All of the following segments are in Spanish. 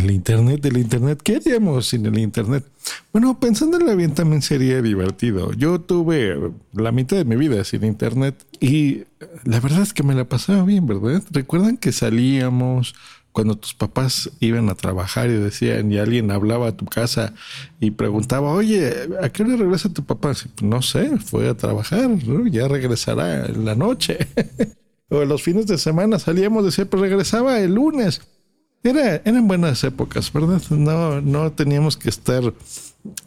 El Internet, el Internet, ¿qué haríamos sin el Internet? Bueno, pensándolo bien también sería divertido. Yo tuve la mitad de mi vida sin Internet y la verdad es que me la pasaba bien, ¿verdad? ¿Recuerdan que salíamos cuando tus papás iban a trabajar y decían y alguien hablaba a tu casa y preguntaba, oye, ¿a qué hora regresa tu papá? No sé, fue a trabajar, ya regresará en la noche. o los fines de semana salíamos, decía, pero regresaba el lunes. Era, eran buenas épocas, ¿verdad? No, no teníamos que estar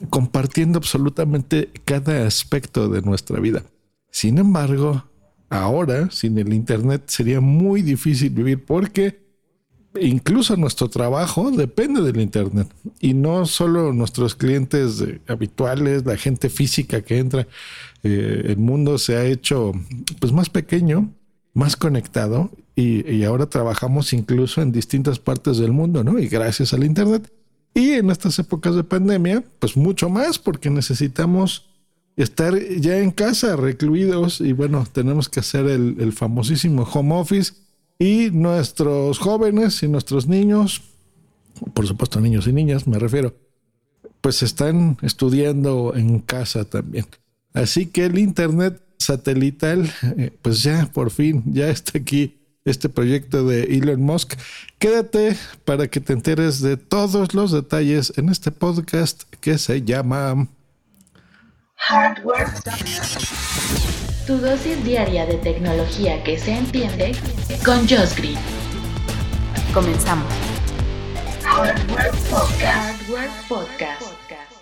compartiendo absolutamente cada aspecto de nuestra vida. Sin embargo, ahora, sin el Internet, sería muy difícil vivir porque incluso nuestro trabajo depende del Internet. Y no solo nuestros clientes habituales, la gente física que entra, eh, el mundo se ha hecho pues más pequeño más conectado y, ahora trabajamos incluso en distintas partes del mundo, ¿no? Y gracias al Internet. Y en estas épocas de pandemia, pues mucho más porque necesitamos estar ya en casa, recluidos y bueno, tenemos que hacer el, el famosísimo home office y nuestros jóvenes y nuestros niños, por supuesto niños y niñas me refiero, pues están estudiando en casa también. Así que el Internet satelital, eh, pues ya por fin, ya está aquí este proyecto de Elon Musk. Quédate para que te enteres de todos los detalles en este podcast que se llama Hardware. Tu dosis diaria de tecnología que se entiende con Josh Green. Comenzamos. Hardware Hardware Podcast.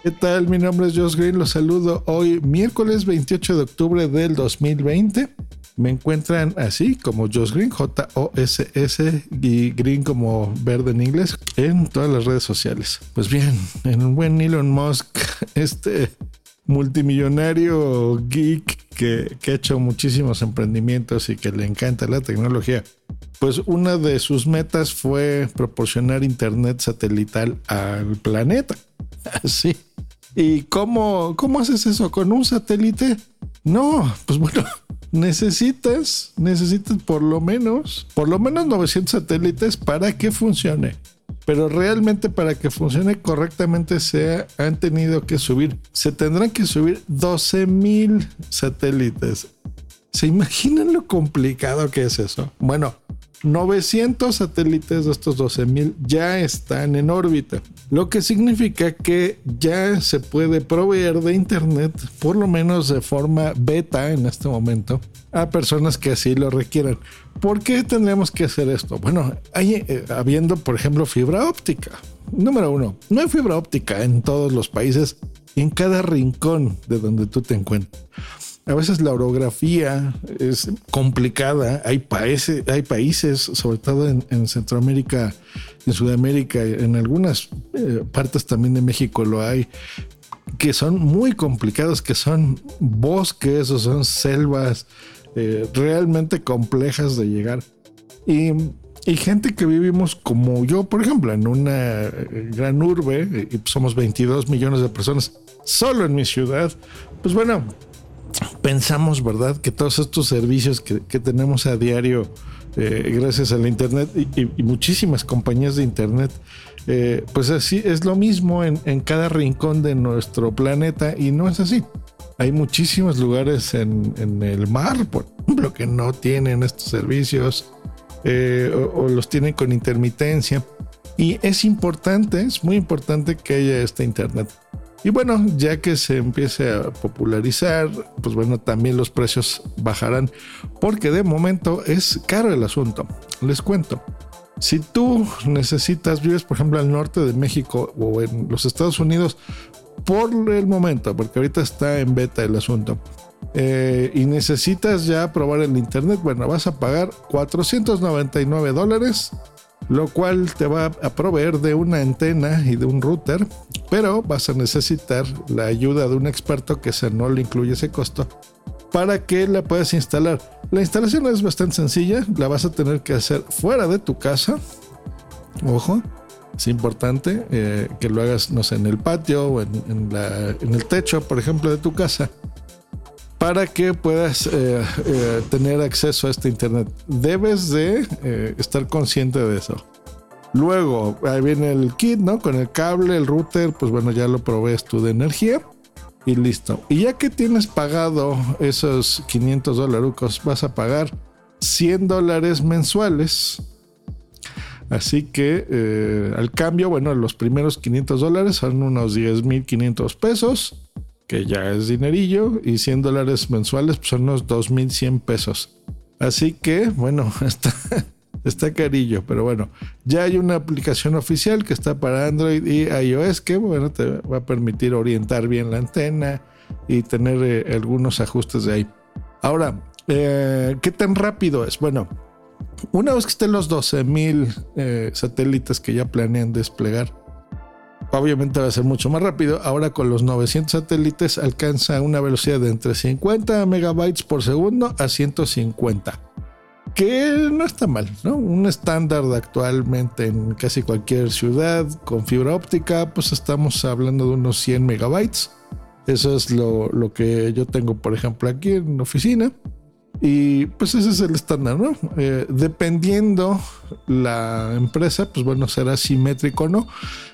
¿Qué tal? Mi nombre es Josh Green, los saludo hoy miércoles 28 de octubre del 2020. Me encuentran así como Josh Green, J-O-S-S y Green como verde en inglés en todas las redes sociales. Pues bien, en un buen Elon Musk, este multimillonario geek que, que, ha hecho muchísimos emprendimientos y que le encanta la tecnología, pues una de sus metas fue proporcionar internet satelital al planeta. Así. ¿Y cómo, cómo haces eso? ¿Con un satélite? No, pues bueno, necesitas, necesitas por lo menos, por lo menos 900 satélites para que funcione. Pero realmente para que funcione correctamente se han tenido que subir, se tendrán que subir 12 mil satélites. ¿Se imaginan lo complicado que es eso? Bueno, 900 satélites de estos 12.000 ya están en órbita, lo que significa que ya se puede proveer de Internet, por lo menos de forma beta en este momento, a personas que así lo requieran. ¿Por qué tendríamos que hacer esto? Bueno, eh, habiendo, por ejemplo, fibra óptica. Número uno, no hay fibra óptica en todos los países, en cada rincón de donde tú te encuentres a veces la orografía es complicada. Hay países, hay países sobre todo en, Centroamérica, en Sudamérica, en algunas eh, partes también de México lo hay, que son muy complicados, que son bosques o son selvas eh, realmente complejas de llegar. Y, y, gente que vivimos como yo, por ejemplo, en una eh, gran urbe, y somos 22 millones de personas solo en mi ciudad, pues bueno, pensamos, ¿verdad? Que todos estos servicios que, tenemos a diario, eh, gracias al Internet y, muchísimas compañías de Internet, eh, pues así es lo mismo en, cada rincón de nuestro planeta y no es así. Hay muchísimos lugares en, el mar, por ejemplo, que no tienen estos servicios eh, o los tienen con intermitencia. Y es importante, es muy importante que haya este Internet. Y bueno, ya que se empiece a popularizar, pues bueno, también los precios bajarán, porque de momento es caro el asunto. Les cuento. Si tú necesitas, vives por ejemplo al norte de México o en los Estados Unidos, por el momento, porque ahorita está en beta el asunto, eh, y necesitas ya probar el internet, bueno, vas a pagar 499 dólares lo cual te va a proveer de una antena y de un router, pero vas a necesitar la ayuda de un experto que se no le incluye ese costo para que la puedas instalar. La instalación es bastante sencilla, la vas a tener que hacer fuera de tu casa. Ojo, es importante eh, que lo hagas, no sé, en el patio o en el techo, por ejemplo, de tu casa para que puedas eh, eh, tener acceso a este internet. Debes de eh, estar consciente de eso. Luego, ahí viene el kit, ¿no? Con el cable, el router, pues bueno, ya lo provees tú de energía y listo. Y ya que tienes pagado esos 500 dólares, vas a pagar 100 dólares mensuales. Así que al cambio, bueno, los primeros 500 dólares son unos 10.500 pesos, que ya es dinerillo, y 100 dólares mensuales pues son unos 2.100 pesos. Así que, bueno, está, carillo, pero bueno, ya hay una aplicación oficial que está para Android y iOS que, bueno, te va a permitir orientar bien la antena y tener eh, algunos ajustes de ahí. Ahora, eh, ¿qué tan rápido es? Bueno, una vez que estén los 12.000 eh, satélites que ya planean desplegar, obviamente va a ser mucho más rápido. Ahora con los 900 satélites alcanza una velocidad de entre 50 megabytes por segundo a 150 que no está mal, ¿no? Un estándar actualmente en casi cualquier ciudad con fibra óptica, pues estamos hablando de unos 100 megabytes. Eso es lo, lo que yo tengo, por ejemplo, aquí en la oficina. Y pues ese es el estándar, ¿no? Eh, dependiendo la empresa, pues bueno, será simétrico o no.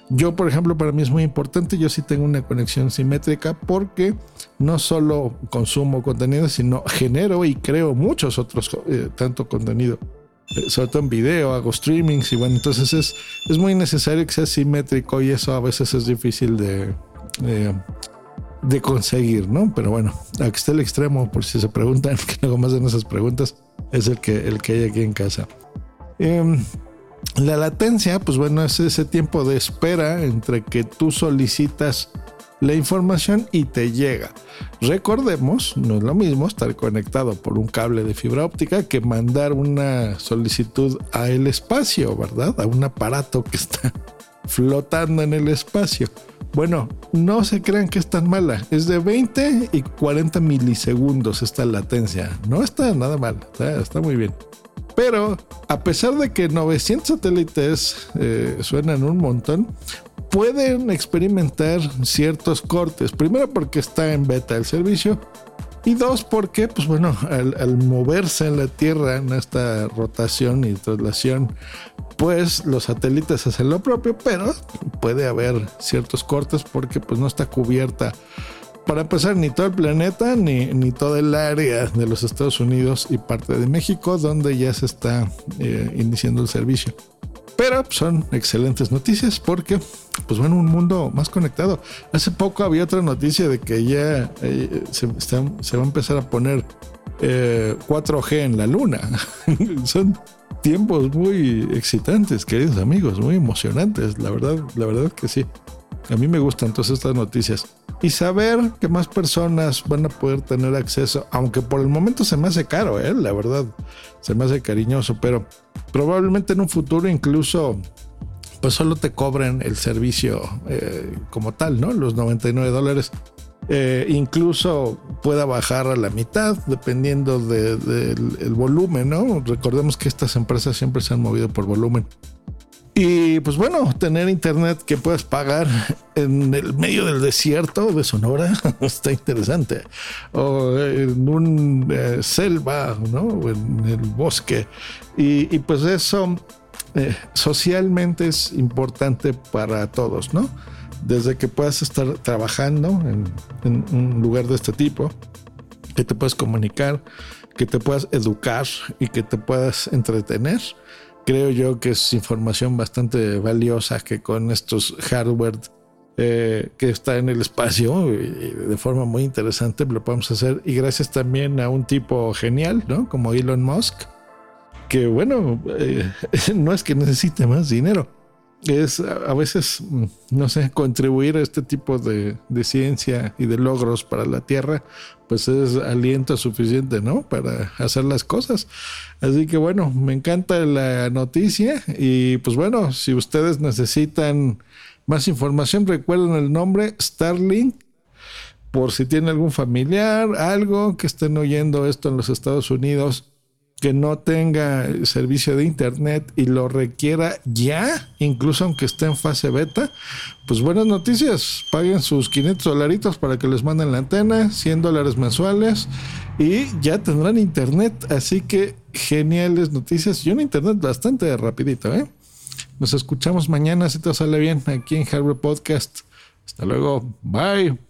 Yo, por ejemplo, para mí es muy importante, yo sí tengo una conexión simétrica porque no solo consumo contenido, sino genero y creo muchos otros, eh, tanto contenido. Eh, sobre todo en video, hago streamings y bueno, entonces es, es muy necesario que sea simétrico y eso a veces es difícil de de conseguir, ¿no? Pero bueno, aquí está el extremo, por si se preguntan, que luego más de esas preguntas, es el que, el que hay aquí en casa. La latencia, pues bueno, es ese tiempo de espera entre que tú solicitas la información y te llega. Recordemos, no es lo mismo estar conectado por un cable de fibra óptica que mandar una solicitud a el espacio, ¿verdad? A un aparato que está flotando en el espacio. Bueno, no se crean que es tan mala. Es de 20 y 40 milisegundos esta latencia. No está nada mal, está, muy bien. Pero a pesar de que 900 satélites eh, suenan un montón, pueden experimentar ciertos cortes. Primero porque está en beta el servicio. Y dos, porque, pues bueno, al, al moverse en la Tierra, en esta rotación y traslación pues los satélites hacen lo propio, pero puede haber ciertos cortes porque pues no está cubierta para empezar, ni todo el planeta, ni, ni todo el área de los Estados Unidos y parte de México, donde ya se está eh, iniciando el servicio. Pero son excelentes noticias porque, pues bueno, un mundo más conectado. Hace poco había otra noticia de que ya eh, se, va a empezar a poner 4G eh, en la luna. son tiempos muy excitantes, queridos amigos, muy emocionantes, la verdad, la verdad que sí. A mí me gustan todas estas noticias. Y saber que más personas van a poder tener acceso, aunque por el momento se me hace caro, ¿eh? la verdad, se me hace cariñoso, pero probablemente en un futuro incluso pues solo te cobren el servicio eh, como tal, ¿no? Los 99 dólares eh, incluso pueda bajar a la mitad dependiendo del volumen, ¿no? Recordemos que estas empresas siempre se han movido por volumen. Y pues bueno, tener internet que puedas pagar en el medio del desierto de Sonora está interesante. O en un eh, selva, ¿no? O en el bosque. Y, pues eso eh, socialmente es importante para todos, ¿no? desde que puedas estar trabajando en, un lugar de este tipo, que te puedas comunicar, que te puedas educar y que te puedas entretener. Creo yo que es información bastante valiosa que con estos hardware eh, que está en el espacio de forma muy interesante lo podemos hacer. Y gracias también a un tipo genial, ¿no? Como Elon Musk, que bueno, eh, no es que necesite más dinero, es a veces, no sé, contribuir a este tipo de, ciencia y de logros para la Tierra, pues es aliento suficiente, ¿no? Para hacer las cosas. Así que bueno, me encanta la noticia y pues bueno, si ustedes necesitan más información, recuerden el nombre Starlink. Por si tienen algún familiar, algo que estén oyendo esto en los Estados Unidos que no tenga servicio de internet y lo requiera ya, incluso aunque esté en fase beta, pues buenas noticias. Paguen sus 500 dolaritos para que les manden la antena, 100 dólares mensuales y ya tendrán internet. Así que geniales noticias y un internet bastante rapidito, ¿eh? Nos escuchamos mañana si todo sale bien aquí en Hardware Podcast. Hasta luego. Bye.